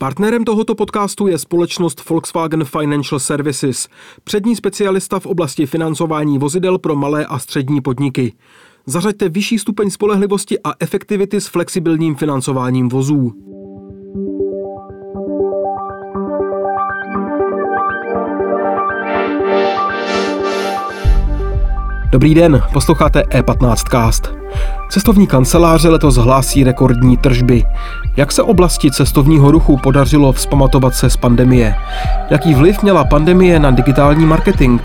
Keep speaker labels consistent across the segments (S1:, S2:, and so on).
S1: Partnerem tohoto podcastu je společnost Volkswagen Financial Services, přední specialista v oblasti financování vozidel pro malé a střední podniky. Zařaďte vyšší stupeň spolehlivosti a efektivity s flexibilním financováním vozů. Dobrý den, posloucháte E15 Cast. Cestovní kanceláře letos hlásí rekordní tržby. Jak se oblasti cestovního ruchu podařilo vzpamatovat se z pandemie? Jaký vliv měla pandemie na digitální marketing?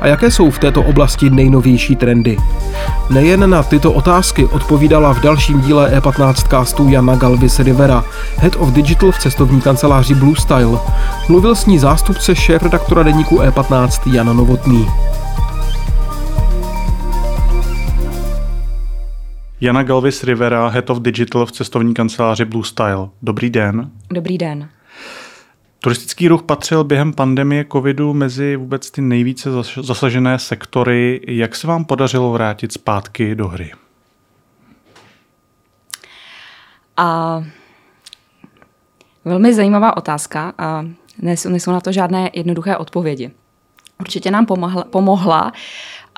S1: A jaké jsou v této oblasti nejnovější trendy? Nejen na tyto otázky odpovídala v dalším díle E15 castu Jana Galvis Rivera, Head of Digital v cestovní kanceláři Blue Style. Mluvil s ní zástupce šéf-redaktora deníku E15 Jana Novotný.
S2: Jana Galvis Rivera, Head of Digital v cestovní kanceláři Blue Style. Dobrý den.
S3: Dobrý den.
S2: Turistický ruch patřil během pandemie covidu mezi vůbec ty nejvíce zasažené sektory. Jak se vám podařilo vrátit zpátky do hry?
S3: A velmi zajímavá otázka a nejsou na to žádné jednoduché odpovědi. Určitě nám pomohla, pomohla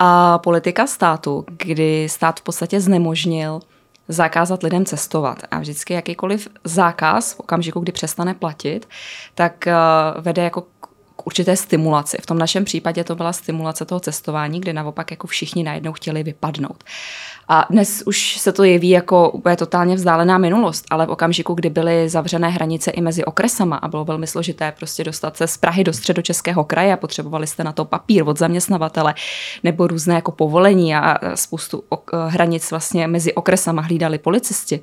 S3: a politika státu, kdy stát v podstatě znemožnil zakázat lidem cestovat. A vždycky jakýkoliv zákaz v okamžiku, kdy přestane platit, tak eh, vede jako k určité stimulaci. V tom našem případě to byla stimulace toho cestování, kde naopak jako všichni najednou chtěli vypadnout. A dnes už se to jeví jako úplně totálně vzdálená minulost, ale v okamžiku, kdy byly zavřené hranice i mezi okresama a bylo velmi složité prostě dostat se z Prahy do středočeského kraje potřebovali jste na to papír od zaměstnavatele nebo různé jako povolení a spoustu hranic vlastně mezi okresama hlídali policisti.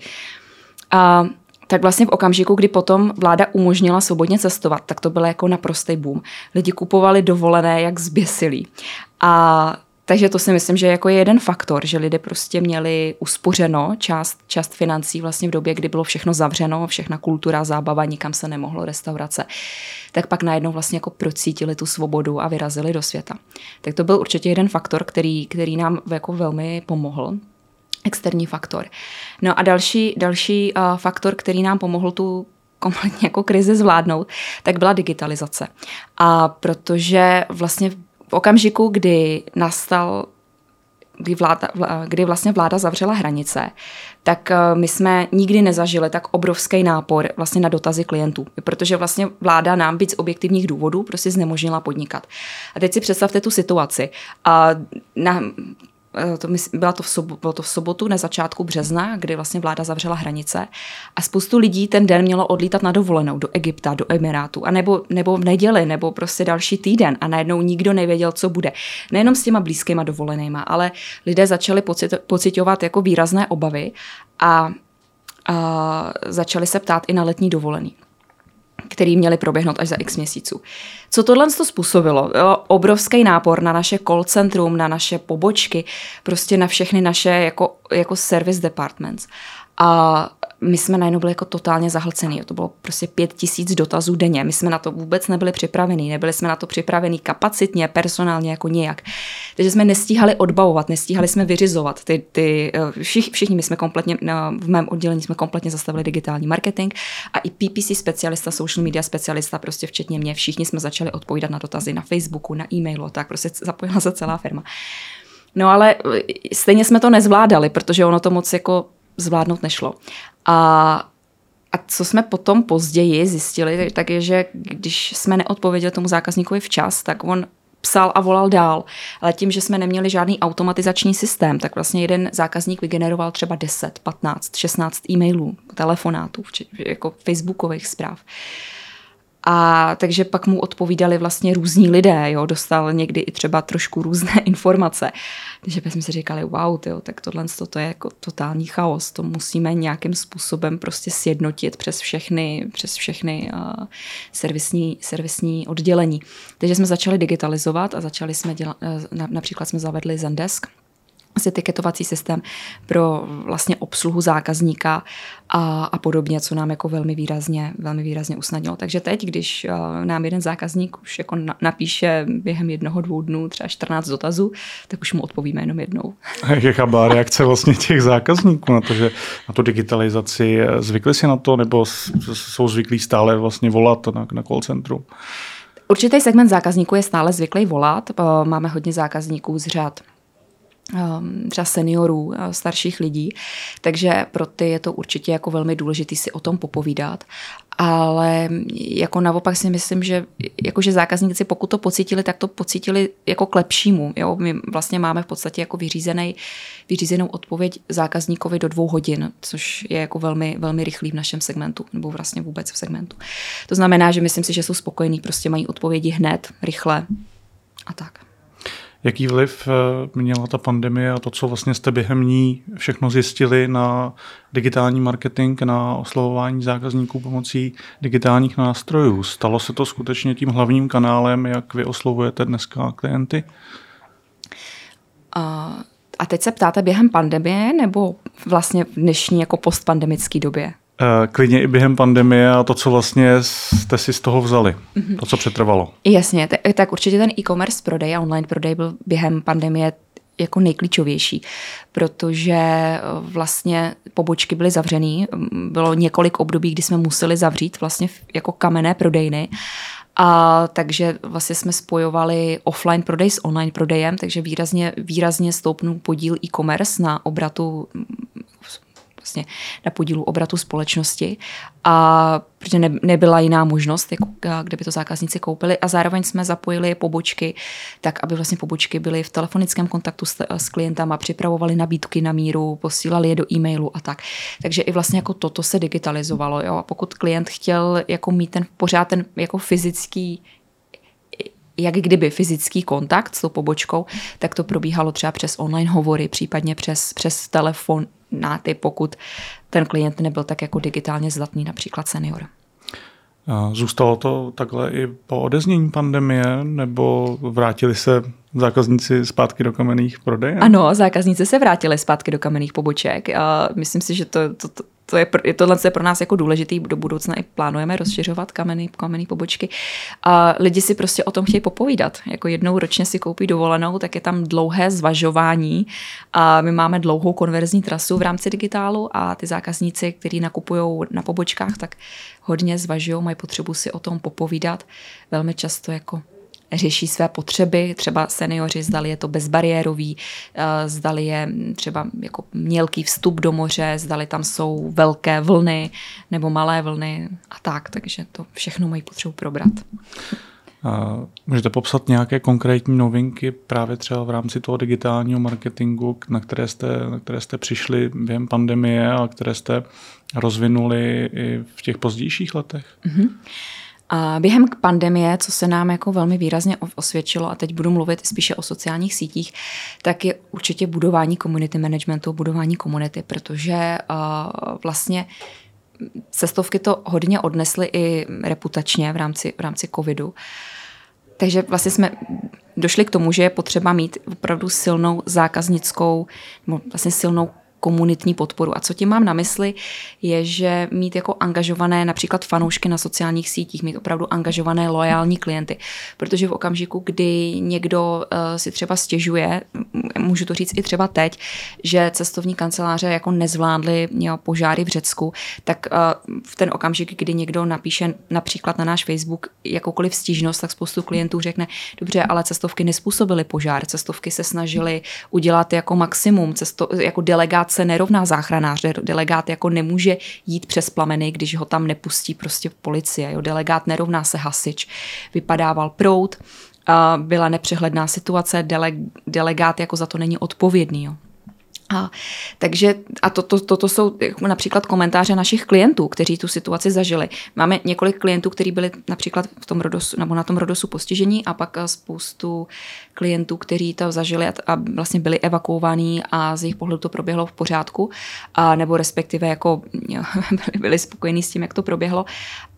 S3: A tak vlastně v okamžiku, kdy potom vláda umožnila svobodně cestovat, tak to bylo jako naprostý boom. Lidi kupovali dovolené jak zběsilí. A takže to si myslím, že jako je jeden faktor, že lidé prostě měli uspořeno část, část financí vlastně v době, kdy bylo všechno zavřeno, všechna kultura, zábava, nikam se nemohlo, restaurace. Tak pak najednou vlastně jako procítili tu svobodu a vyrazili do světa. Tak to byl určitě jeden faktor, který, který nám jako velmi pomohl externí faktor. No a další, další uh, faktor, který nám pomohl tu kompletně jako krizi zvládnout, tak byla digitalizace. A protože vlastně v okamžiku, kdy nastal kdy, vláda, kdy vlastně vláda zavřela hranice, tak eh, my jsme nikdy nezažili tak obrovský nápor vlastně na dotazy klientů, protože vlastně vláda nám být z objektivních důvodů prostě znemožnila podnikat. A teď si představte tu situaci. A na, to byla to v sobotu, bylo to v sobotu na začátku března, kdy vlastně vláda zavřela hranice a spoustu lidí ten den mělo odlítat na dovolenou do Egypta, do Emirátu, a nebo, nebo v neděli, nebo prostě další týden a najednou nikdo nevěděl, co bude. Nejenom s těma blízkýma dovolenýma, ale lidé začali pocit, pocitovat jako výrazné obavy a, a začali se ptát i na letní dovolený který měli proběhnout až za x měsíců. Co tohle to způsobilo? Bylo obrovský nápor na naše call centrum, na naše pobočky, prostě na všechny naše jako, jako service departments. A my jsme najednou byli jako totálně zahlcený. To bylo prostě pět tisíc dotazů denně. My jsme na to vůbec nebyli připravení. Nebyli jsme na to připravení kapacitně, personálně, jako nějak. Takže jsme nestíhali odbavovat, nestíhali jsme vyřizovat. Ty, ty, eh, všich, všichni my jsme kompletně, v mém oddělení jsme kompletně zastavili digitální marketing a i PPC specialista, social media specialista, prostě včetně mě, všichni jsme začali odpovídat na dotazy na Facebooku, na e-mailu, tak prostě zapojila se celá firma. No ale eh, stejně jsme to nezvládali, protože ono to moc jako zvládnout nešlo. A, a co jsme potom později zjistili, tak je, že když jsme neodpověděli tomu zákazníkovi včas, tak on psal a volal dál. Ale tím, že jsme neměli žádný automatizační systém, tak vlastně jeden zákazník vygeneroval třeba 10, 15, 16 e-mailů, telefonátů, jako facebookových zpráv. A takže pak mu odpovídali vlastně různí lidé, jo, dostal někdy i třeba trošku různé informace. Takže jsme si říkali, wow, tyjo, tak tohle to je jako totální chaos, to musíme nějakým způsobem prostě sjednotit přes všechny, přes všechny uh, servisní, servisní oddělení. Takže jsme začali digitalizovat a začali jsme dělat, uh, například jsme zavedli Zendesk, vlastně tiketovací systém pro vlastně obsluhu zákazníka a, a podobně, co nám jako velmi výrazně, velmi výrazně usnadnilo. Takže teď, když uh, nám jeden zákazník už jako na, napíše během jednoho, dvou dnů třeba 14 dotazů, tak už mu odpovíme jenom jednou.
S2: Jaká byla reakce vlastně těch zákazníků na to, že na tu digitalizaci zvykli si na to, nebo jsou zvyklí stále vlastně volat na, na call centru?
S3: Určitý segment zákazníků je stále zvyklý volat. Máme hodně zákazníků z řad třeba seniorů, eh, starších lidí, takže pro ty je to určitě jako velmi důležité si o tom popovídat. Ale jako naopak si myslím, že jakože zákazníci, pokud to pocítili, tak to pocítili jako k lepšímu. Jo? My vlastně máme v podstatě jako vyřízený, vyřízenou odpověď zákazníkovi do dvou hodin, což je jako velmi, velmi rychlý v našem segmentu, nebo vlastně vůbec v segmentu. To znamená, že myslím si, že jsou spokojení, prostě mají odpovědi hned, rychle a tak.
S2: Jaký vliv eh, měla ta pandemie a to, co vlastně jste během ní všechno zjistili na digitální marketing, na oslovování zákazníků pomocí digitálních nástrojů? Stalo se to skutečně tím hlavním kanálem, jak vy oslovujete dneska klienty?
S3: A, a teď se ptáte během pandemie nebo vlastně v dnešní jako postpandemické době?
S2: Eh, klidně i během pandemie a to, co vlastně jste si z toho vzali, to, co přetrvalo.
S3: Jasně, tak, tak určitě ten e-commerce prodej a online prodej byl během pandemie jako nejklíčovější, protože eh, vlastně pobočky byly zavřený, bylo několik období, kdy jsme museli zavřít vlastně jako kamenné prodejny a takže vlastně jsme spojovali offline prodej s online prodejem, takže výrazně, výrazně stoupnul podíl e-commerce na obratu vlastně na podílu obratu společnosti, a protože ne, nebyla jiná možnost, jako, kde by to zákazníci koupili a zároveň jsme zapojili pobočky, tak aby vlastně pobočky byly v telefonickém kontaktu s, s klientama, připravovali nabídky na míru, posílali je do e-mailu a tak. Takže i vlastně jako toto se digitalizovalo. Jo? A pokud klient chtěl jako mít ten pořád ten jako fyzický jak kdyby fyzický kontakt s tou pobočkou, tak to probíhalo třeba přes online hovory, případně přes, přes telefon, náty, pokud ten klient nebyl tak jako digitálně zdatný, například senior.
S2: Zůstalo to takhle i po odeznění pandemie, nebo vrátili se zákazníci zpátky do kamenných prodejen?
S3: Ano, zákazníci se vrátili zpátky do kamenných poboček. A myslím si, že to, to, to, to je, tohle je pro nás jako důležitý, do budoucna i plánujeme rozšiřovat kamenný, kamenný pobočky. A lidi si prostě o tom chtějí popovídat. Jako jednou ročně si koupí dovolenou, tak je tam dlouhé zvažování a my máme dlouhou konverzní trasu v rámci digitálu a ty zákazníci, kteří nakupují na pobočkách, tak hodně zvažují, mají potřebu si o tom popovídat. Velmi často jako řeší své potřeby, třeba seniori, zdali je to bezbariérový, eh, zdali je třeba jako mělký vstup do moře, zdali tam jsou velké vlny nebo malé vlny a tak, takže to všechno mají potřebu probrat.
S2: A můžete popsat nějaké konkrétní novinky právě třeba v rámci toho digitálního marketingu, na které jste, na které jste přišli během pandemie a které jste rozvinuli i v těch pozdějších letech? Mm-hmm.
S3: A během pandemie, co se nám jako velmi výrazně osvědčilo, a teď budu mluvit spíše o sociálních sítích, tak je určitě budování community managementu, budování komunity, protože uh, vlastně cestovky to hodně odnesly i reputačně v rámci, v rámci covidu. Takže vlastně jsme došli k tomu, že je potřeba mít opravdu silnou zákaznickou, vlastně silnou komunitní podporu. A co tím mám na mysli, je, že mít jako angažované například fanoušky na sociálních sítích, mít opravdu angažované lojální klienty. Protože v okamžiku, kdy někdo uh, si třeba stěžuje, můžu to říct i třeba teď, že cestovní kanceláře jako nezvládly jo, požáry v Řecku, tak uh, v ten okamžik, kdy někdo napíše například na náš Facebook jakoukoliv stížnost, tak spoustu klientů řekne, dobře, ale cestovky nespůsobily požár, cestovky se snažili udělat jako maximum, cesto, jako delegát se nerovná záchranáře. Delegát jako nemůže jít přes plameny, když ho tam nepustí prostě policie. Jo. Delegát nerovná se hasič. Vypadával prout, byla nepřehledná situace, dele, delegát jako za to není odpovědný. Jo. A, takže a toto to, to, to jsou jako například komentáře našich klientů, kteří tu situaci zažili. Máme několik klientů, kteří byli například v tom rodosu, nebo na tom rodosu postižení a pak spoustu klientů, kteří to zažili a, a vlastně byli evakuovaní a z jejich pohledu to proběhlo v pořádku, a nebo respektive jako byli spokojení s tím, jak to proběhlo.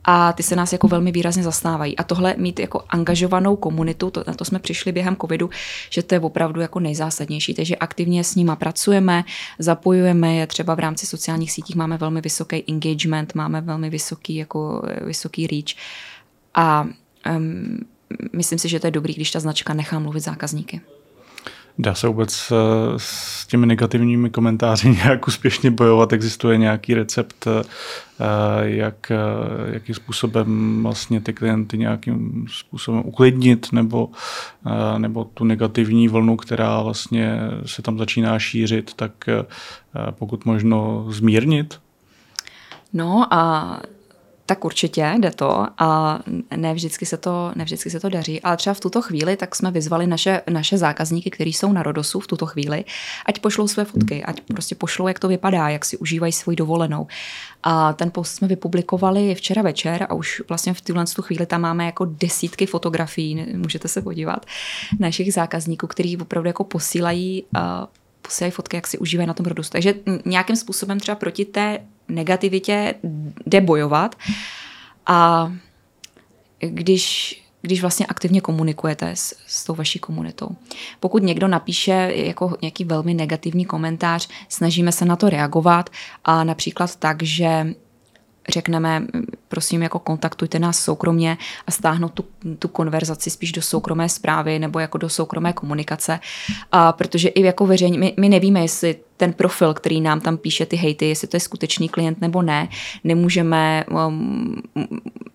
S3: A ty se nás jako velmi výrazně zastávají. A tohle mít jako angažovanou komunitu, to, na to jsme přišli během covidu, že to je opravdu jako nejzásadnější. Takže aktivně s nima pracujeme, zapojujeme je třeba v rámci sociálních sítích, máme velmi vysoký engagement, máme velmi vysoký, jako, vysoký reach. A um, myslím si, že to je dobrý, když ta značka nechá mluvit zákazníky.
S2: Dá se vůbec eh, s těmi negativními komentáři nějak úspěšně bojovat? Existuje nějaký recept, eh, jak, eh, jakým způsobem vlastně ty klienty nějakým způsobem uklidnit nebo, nebo tu negativní vlnu, která vlastně se tam začíná šířit, tak pokud možno zmírnit?
S3: No a tak určitě jde to a ne vždycky, se to, ne vždycky se to daří. Ale třeba v tuto chvíli tak jsme vyzvali naše, naše zákazníky, kteří jsou na Rodosu v tuto chvíli, ať pošlou své fotky, ať prostě pošlou, jak to vypadá, jak si užívají svoji dovolenou. A ten post jsme vypublikovali včera večer a už vlastně v tuhle tu chvíli tam máme jako desítky fotografií, můžete se podívat, našich zákazníků, který opravdu jako posílají uh, posílají fotky, jak si užívají na tom Rodosu. Takže nějakým způsobem třeba proti té negativitě jde bojovat. A když, když vlastně aktivně komunikujete s, s tou vaší komunitou. Pokud někdo napíše jako nějaký velmi negativní komentář, snažíme se na to reagovat a například tak, že řekneme, prosím, jako kontaktujte nás soukromně a stáhnout tu, tu konverzaci spíš do soukromé zprávy nebo jako do soukromé komunikace, a protože i jako veřejně, my, my nevíme, jestli ten profil, který nám tam píše ty hejty, jestli to je skutečný klient nebo ne, nemůžeme um,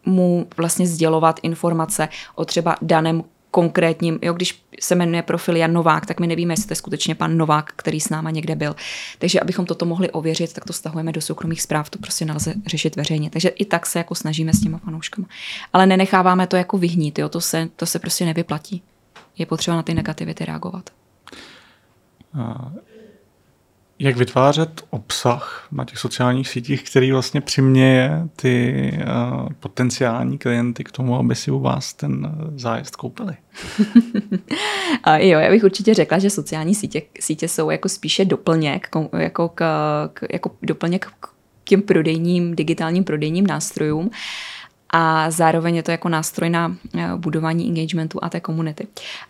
S3: mu vlastně sdělovat informace o třeba daném konkrétním, jo, když se jmenuje profil Jan Novák, tak my nevíme, jestli to je skutečně pan Novák, který s náma někde byl. Takže abychom toto mohli ověřit, tak to stahujeme do soukromých zpráv, to prostě nelze řešit veřejně. Takže i tak se jako snažíme s těma fanouškama. Ale nenecháváme to jako vyhnít, jo, to se, to se prostě nevyplatí. Je potřeba na ty negativity reagovat
S2: jak vytvářet obsah na těch sociálních sítích, který vlastně přiměje ty uh, potenciální klienty k tomu, aby si u vás ten zájezd koupili.
S3: A jo, já bych určitě řekla, že sociální sítě, sítě jsou jako spíše doplněk, jako, k, k, jako doplněk k těm prodejním, digitálním prodejním nástrojům. Uh, a zároveň je to jako nástroj na eh, budování engagementu a té komunity.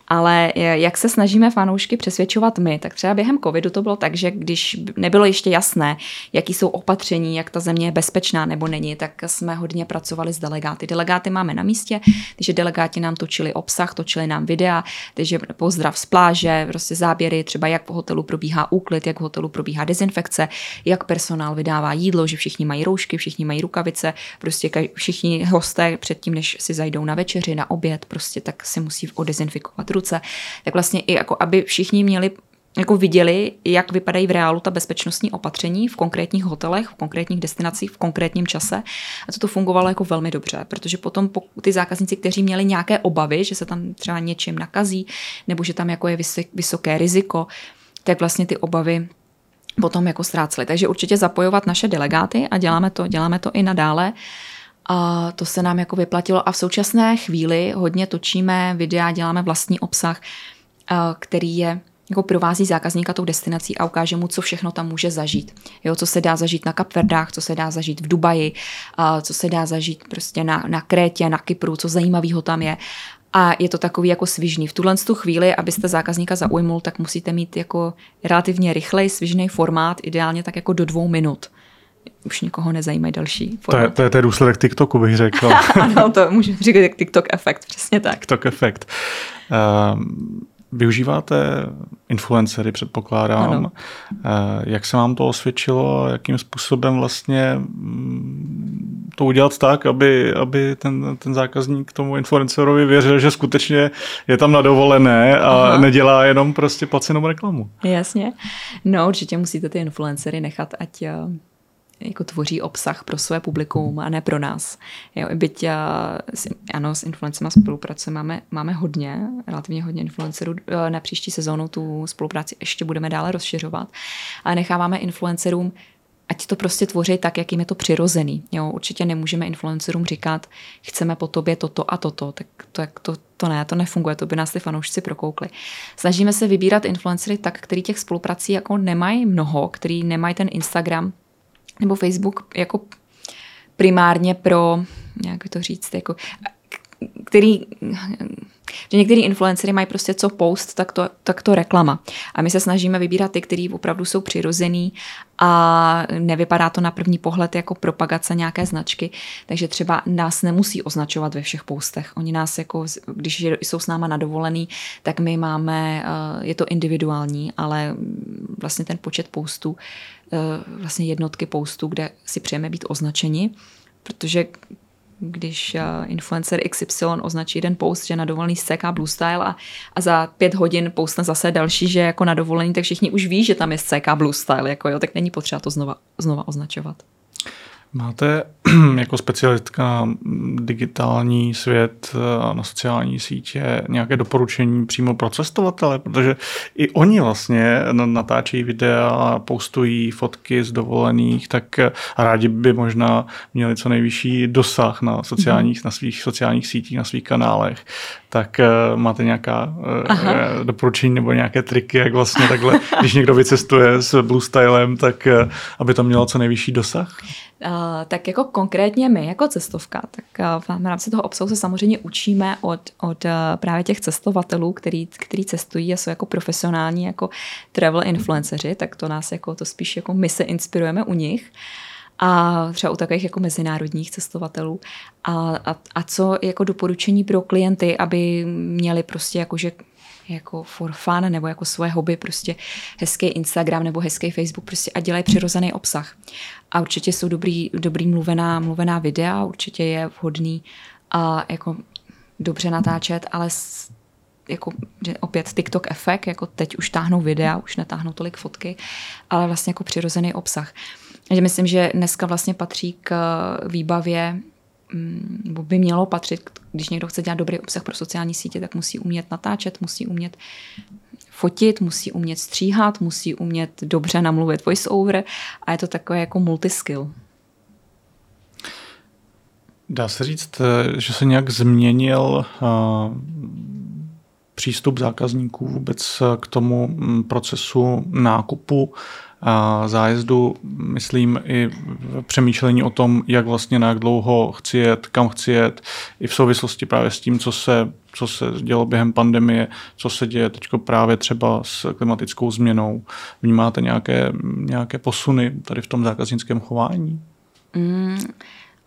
S3: Ale eh, jak se snažíme fanoušky přesvědčovat my, tak třeba během covidu to bylo tak, že když nebylo ještě jasné, jaký jsou opatření, jak ta země je bezpečná nebo není, tak jsme hodně pracovali s delegáty. Delegáty máme na místě, takže delegáti nám točili obsah, točili nám videa, takže pozdrav z pláže, prostě záběry, třeba jak v hotelu probíhá úklid, jak v hotelu probíhá dezinfekce, jak personál vydává jídlo, že všichni mají roušky, všichni mají rukavice, prostě všichni hosté předtím, než si zajdou na večeři, na oběd, prostě tak si musí odezinfikovat ruce. Tak vlastně i jako, aby všichni měli jako viděli, jak vypadají v reálu ta bezpečnostní opatření v konkrétních hotelech, v konkrétních destinacích, v konkrétním čase. A to to fungovalo jako velmi dobře, protože potom ty zákazníci, kteří měli nějaké obavy, že se tam třeba něčím nakazí, nebo že tam jako je vysoké riziko, tak vlastně ty obavy potom jako ztráceli. Takže určitě zapojovat naše delegáty a děláme to, děláme to i nadále. A to se nám jako vyplatilo a v současné chvíli hodně točíme videa, děláme vlastní obsah, který je jako provází zákazníka tou destinací a ukáže mu, co všechno tam může zažít. Jo, co se dá zažít na Kapverdách, co se dá zažít v Dubaji, co se dá zažít prostě na, na Krétě, na Kypru, co zajímavého tam je. A je to takový jako svižný. V tuhle tu chvíli, abyste zákazníka zaujmul, tak musíte mít jako relativně rychlej, svižný formát, ideálně tak jako do dvou minut už nikoho nezajímají další
S2: To je, to je, to je důsledek TikToku, bych řekl.
S3: ano, to můžu říkat jak TikTok efekt, přesně tak.
S2: TikTok efekt. Uh, využíváte influencery, předpokládám. Ano. Uh, jak se vám to osvědčilo? Jakým způsobem vlastně mm, to udělat tak, aby, aby ten, ten zákazník tomu influencerovi věřil, že skutečně je tam na dovolené a Aha. nedělá jenom prostě placenou reklamu?
S3: Jasně. No určitě musíte ty influencery nechat, ať eh, jako tvoří obsah pro své publikum a ne pro nás. Jo, byť já, ano, s influencema spolupracujeme, máme, máme hodně, relativně hodně influencerů. Eh, na příští sezónu tu spolupráci ještě budeme dále rozšiřovat, ale necháváme influencerům ať to prostě tvoří tak, jak jim je to přirozený. Jo, určitě nemůžeme influencerům říkat, chceme po tobě toto a toto, tak to, jak to, to ne, to nefunguje, to by nás ty fanoušci prokoukli. Snažíme se vybírat influencery tak, který těch spoluprací jako nemají mnoho, který nemají ten Instagram nebo Facebook jako primárně pro, jak to říct, jako, který že některý influencery mají prostě co post, tak to, tak to reklama. A my se snažíme vybírat ty, který opravdu jsou přirozený a nevypadá to na první pohled jako propagace nějaké značky, takže třeba nás nemusí označovat ve všech postech. Oni nás jako, když jsou s náma nadovolený, tak my máme, eh, je to individuální, ale vlastně ten počet postů, vlastně jednotky postů, kde si přejeme být označeni, protože když uh, influencer XY označí jeden post, že na dovolený seká Blue Style a, a za pět hodin postne zase další, že jako na dovolený, tak všichni už ví, že tam je seká Blue Style, jako jo, tak není potřeba to znova, znova označovat.
S2: Máte jako specialistka na digitální svět a na sociální sítě nějaké doporučení přímo pro cestovatele, protože i oni vlastně natáčejí videa, postují fotky z dovolených, tak rádi by možná měli co nejvyšší dosah na sociálních, na svých sociálních sítích, na svých kanálech. Tak eh, máte nějaká Aha. Eh, doporučení nebo nějaké triky, jak vlastně takhle, když někdo vycestuje s Blue Stylem, tak aby to mělo co nejvyšší dosah?
S3: Uh, tak jako konkrétně my jako cestovka, tak uh, v rámci toho obsahu se samozřejmě učíme od, od uh, právě těch cestovatelů, který, který cestují a jsou jako profesionální jako travel influenceři, tak to nás jako to spíš jako my se inspirujeme u nich a třeba u takových jako mezinárodních cestovatelů. A, a, a co jako doporučení pro klienty, aby měli prostě jako, že jako for fun nebo jako svoje hobby, prostě hezký Instagram nebo hezký Facebook prostě a dělají přirozený obsah. A určitě jsou dobrý, dobrý mluvená, mluvená videa, určitě je vhodný a jako dobře natáčet, ale s, jako, opět TikTok efekt, jako teď už táhnou videa, už netáhnou tolik fotky, ale vlastně jako přirozený obsah. Takže myslím, že dneska vlastně patří k výbavě Mm, nebo by mělo patřit, když někdo chce dělat dobrý obsah pro sociální sítě, tak musí umět natáčet, musí umět fotit, musí umět stříhat, musí umět dobře namluvit voice-over a je to takové jako multiskill.
S2: Dá se říct, eh, že se nějak změnil uh, přístup zákazníků vůbec k tomu mm, procesu nákupu zájezdu, myslím i přemýšlení o tom, jak vlastně na jak dlouho chci jet, kam chci jet, i v souvislosti právě s tím, co se, co se dělo během pandemie, co se děje teď právě třeba s klimatickou změnou. Vnímáte nějaké, nějaké posuny tady v tom zákaznickém chování? Mm,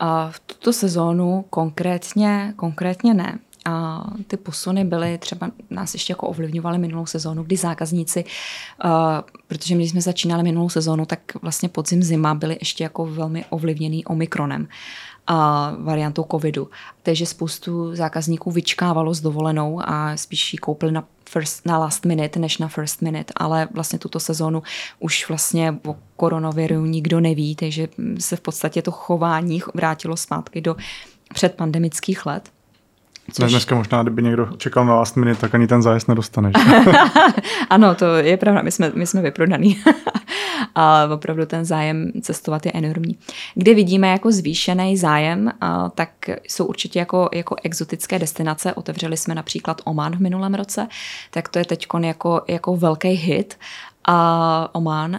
S3: a v tuto sezónu konkrétně, konkrétně ne. A ty posuny byly třeba, nás ještě jako ovlivňovaly minulou sezónu, kdy zákazníci, uh, protože my jsme začínali minulou sezónu, tak vlastně podzim zima byly ještě jako velmi ovlivněný omikronem a variantou covidu. Takže spoustu zákazníků vyčkávalo s dovolenou a spíš ji koupili na, first, na last minute než na first minute, ale vlastně tuto sezónu už vlastně o koronaviru nikdo neví, takže se v podstatě to chování vrátilo zpátky do předpandemických let.
S2: Což... Dneska možná, kdyby někdo čekal na last minute, tak ani ten zájezd nedostane.
S3: ano, to je pravda, my jsme, my jsme vyprodaný. a opravdu ten zájem cestovat je enormní. Kde vidíme jako zvýšený zájem, tak jsou určitě jako, jako exotické destinace. Otevřeli jsme například Oman v minulém roce, tak to je teď jako, jako velký hit. A Oman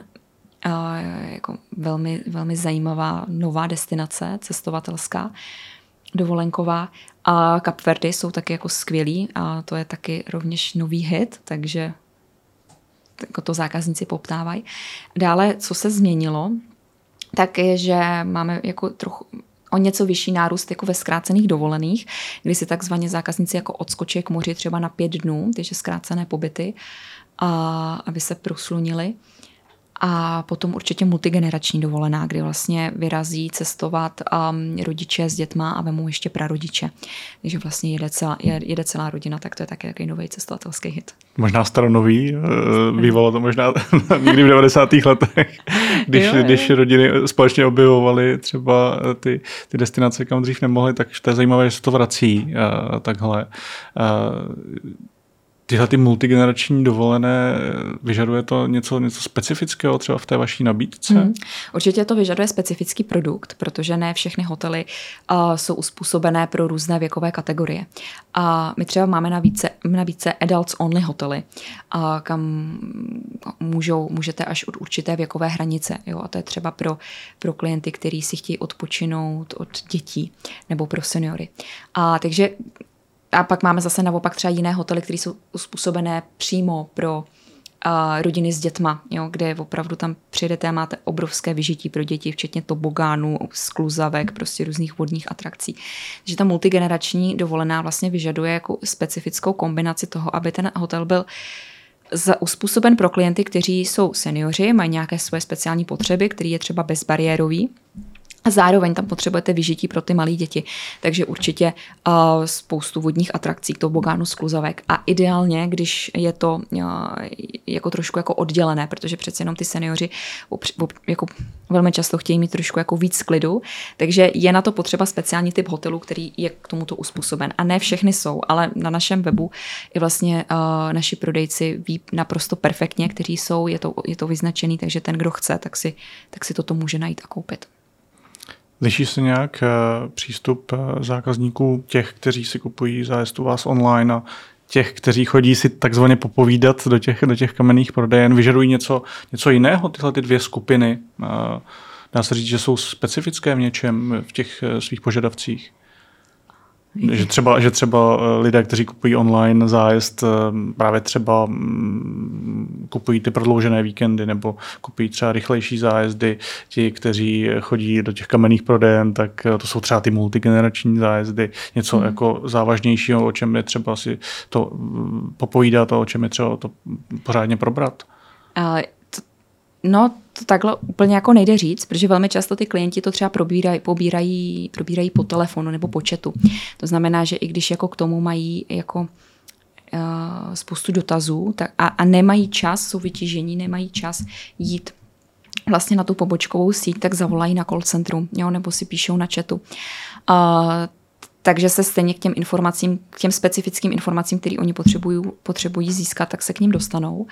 S3: a jako velmi, velmi zajímavá nová destinace cestovatelská dovolenková. A Kapverdy jsou taky jako skvělí a to je taky rovněž nový hit, takže jako to zákazníci poptávají. Dále, co se změnilo, tak je, že máme jako trochu o něco vyšší nárůst jako ve zkrácených dovolených, kdy si takzvaně zákazníci jako odskočí k moři třeba na pět dnů, takže zkrácené pobyty, a aby se proslunili a potom určitě multigenerační dovolená, kdy vlastně vyrazí cestovat um, rodiče s dětma a vemu ještě prarodiče. Takže vlastně jede celá, jede celá rodina, tak to je taky takový nový cestovatelský hit.
S2: Možná staronový, eh, bývalo to možná někdy v 90. letech, když, jo, když rodiny společně objevovaly třeba eh, ty, ty destinace, kam dřív nemohly, tak to je zajímavé, že se to vrací uh, takhle. Tyhle ty multigenerační dovolené, vyžaduje to něco, něco specifického třeba v té vaší nabídce? Hmm.
S3: Určitě to vyžaduje specifický produkt, protože ne všechny hotely uh, jsou uspůsobené pro různé věkové kategorie. A my třeba máme na více adults only hotely, uh, kam můžou, můžete až od určité věkové hranice. Jo? A to je třeba pro, pro klienty, kteří si chtějí odpočinout od dětí nebo pro seniory. A takže a pak máme zase naopak třeba jiné hotely, které jsou uspůsobené přímo pro a rodiny s dětma, jo, kde opravdu tam přijedete a máte obrovské vyžití pro děti, včetně tobogánů, skluzavek, prostě různých vodních atrakcí. Takže ta multigenerační dovolená vlastně vyžaduje jako specifickou kombinaci toho, aby ten hotel byl za, uspůsoben pro klienty, kteří jsou seniori, mají nějaké svoje speciální potřeby, který je třeba bezbariérový, a zároveň tam potřebujete vyžití pro ty malé děti. Takže určitě uh, spoustu vodních atrakcí, to bogánu skluzavek. A ideálně, když je to uh, jako trošku jako oddělené, protože přece jenom ty seniori jako velmi často chtějí mít trošku jako víc klidu, takže je na to potřeba speciální typ hotelu, který je k tomuto uspůsoben. A ne všechny jsou, ale na našem webu i vlastně uh, naši prodejci ví naprosto perfektně, kteří jsou, je to, je to vyznačený, takže ten, kdo chce, tak si, tak si toto může najít a koupit.
S2: Liší se nějak eh, přístup eh, zákazníků těch, kteří si kupují zájezd u vás online a těch, kteří chodí si takzvaně popovídat do těch, do těch kamenných prodejen, vyžadují něco, něco jiného, tyhle ty dvě skupiny? Eh, dá se říct, že jsou specifické v něčem v těch svých požadavcích? Že třeba, že třeba eh, lidé, kteří kupují online zájezd, eh, právě třeba mm, kupují ty prodloužené víkendy nebo kupují třeba rychlejší zájezdy. Ti, kteří chodí do těch kamenných prodejen, tak eh, to jsou třeba ty multigenerační zájezdy. Něco hmm. jako závažnějšího, o čem je třeba si to mm, popovídat a o čem je třeba to pořádně probrat.
S3: Ale No, to takhle úplně jako nejde říct, protože velmi často ty klienti to třeba probírají, pobírají, probírají po telefonu nebo po chatu. To znamená, že i když jako k tomu mají jako uh, spoustu dotazů tak a, a nemají čas, jsou vytížení, nemají čas jít vlastně na tu pobočkovou síť, tak zavolají na call centrum, jo, nebo si píšou na chatu. Uh, takže se stejně k těm informacím, k těm specifickým informacím, které oni potřebují, potřebují získat, tak se k ním dostanou.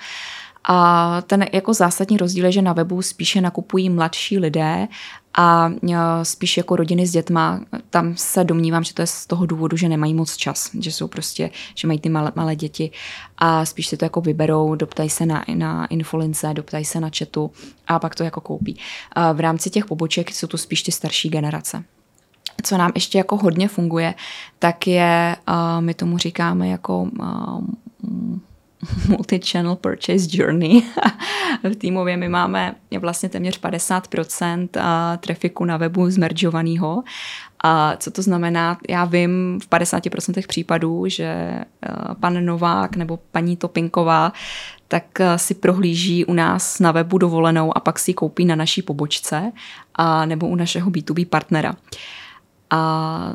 S3: A ten jako zásadní rozdíl je, že na webu spíše nakupují mladší lidé a e, spíš jako rodiny s dětma, tam se domnívám, že to je z toho důvodu, že nemají moc čas, že jsou prostě, že mají ty malé, malé děti a spíš si to jako vyberou, doptají se na, na infolince, doptají se na chatu a pak to jako koupí. A v rámci těch poboček jsou to spíš ty starší generace. Co nám ještě jako hodně funguje, tak je, uh, my tomu říkáme jako uh, multi-channel purchase journey. v týmově my máme vlastně téměř 50% trafiku na webu zmeržovaného. A co to znamená? Já vím v 50% případů, že pan Novák nebo paní Topinková tak si prohlíží u nás na webu dovolenou a pak si koupí na naší pobočce a nebo u našeho B2B partnera. A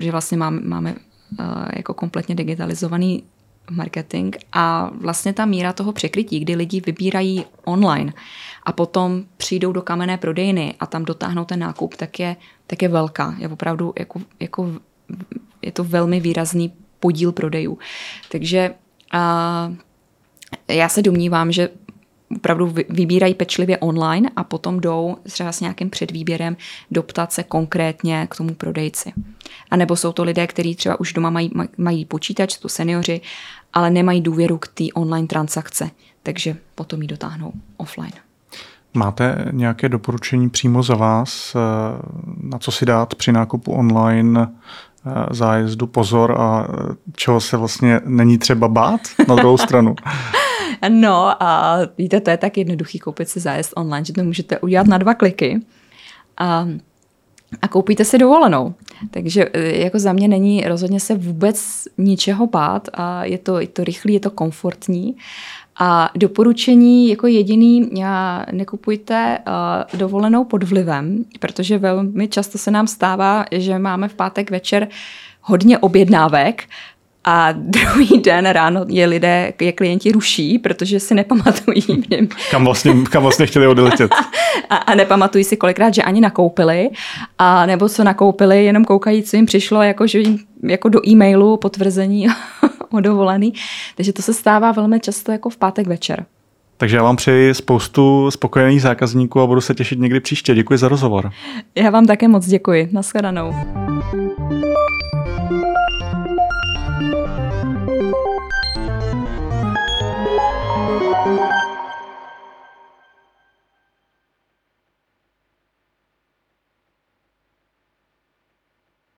S3: že vlastně máme, máme jako kompletně digitalizovaný marketing a vlastně ta míra toho překrytí, kdy lidi vybírají online a potom přijdou do kamenné prodejny a tam dotáhnou ten nákup, tak je, tak je velká. Je opravdu jako, jako, je to velmi výrazný podíl prodejů. Takže a, já se domnívám, že opravdu vybírají pečlivě online a potom jdou třeba s nějakým předvýběrem doptat se konkrétně k tomu prodejci. A nebo jsou to lidé, kteří třeba už doma mají, mají počítač, to seniori, ale nemají důvěru k té online transakce, takže potom ji dotáhnou offline.
S2: Máte nějaké doporučení přímo za vás, eh, na co si dát při nákupu online eh, zájezdu pozor a eh, čeho se vlastně není třeba bát na druhou stranu?
S3: No a víte, to je tak jednoduchý koupit si zájezd online, že to můžete udělat na dva kliky. A a koupíte si dovolenou. Takže e, jako za mě není rozhodně se vůbec ničeho bát a je to, je to rychlý, je to komfortní. A doporučení jako jediný, nekupujte uh, dovolenou pod vlivem, protože velmi často se nám stává, že máme v pátek večer hodně objednávek a druhý den ráno je lidé, je klienti ruší, protože si nepamatují.
S2: kam, vlastně, kam vlastně chtěli odletět.
S3: a, a nepamatují si kolikrát, že ani nakoupili, a nebo co nakoupili, jenom koukají, co jim přišlo, jako, že jim, jako do e-mailu potvrzení o dovolený. Takže to se stává velmi často jako v pátek večer.
S2: Takže já vám přeji spoustu spokojených zákazníků a budu se těšit někdy příště. Děkuji za rozhovor.
S3: Já vám také moc děkuji. Naschledanou.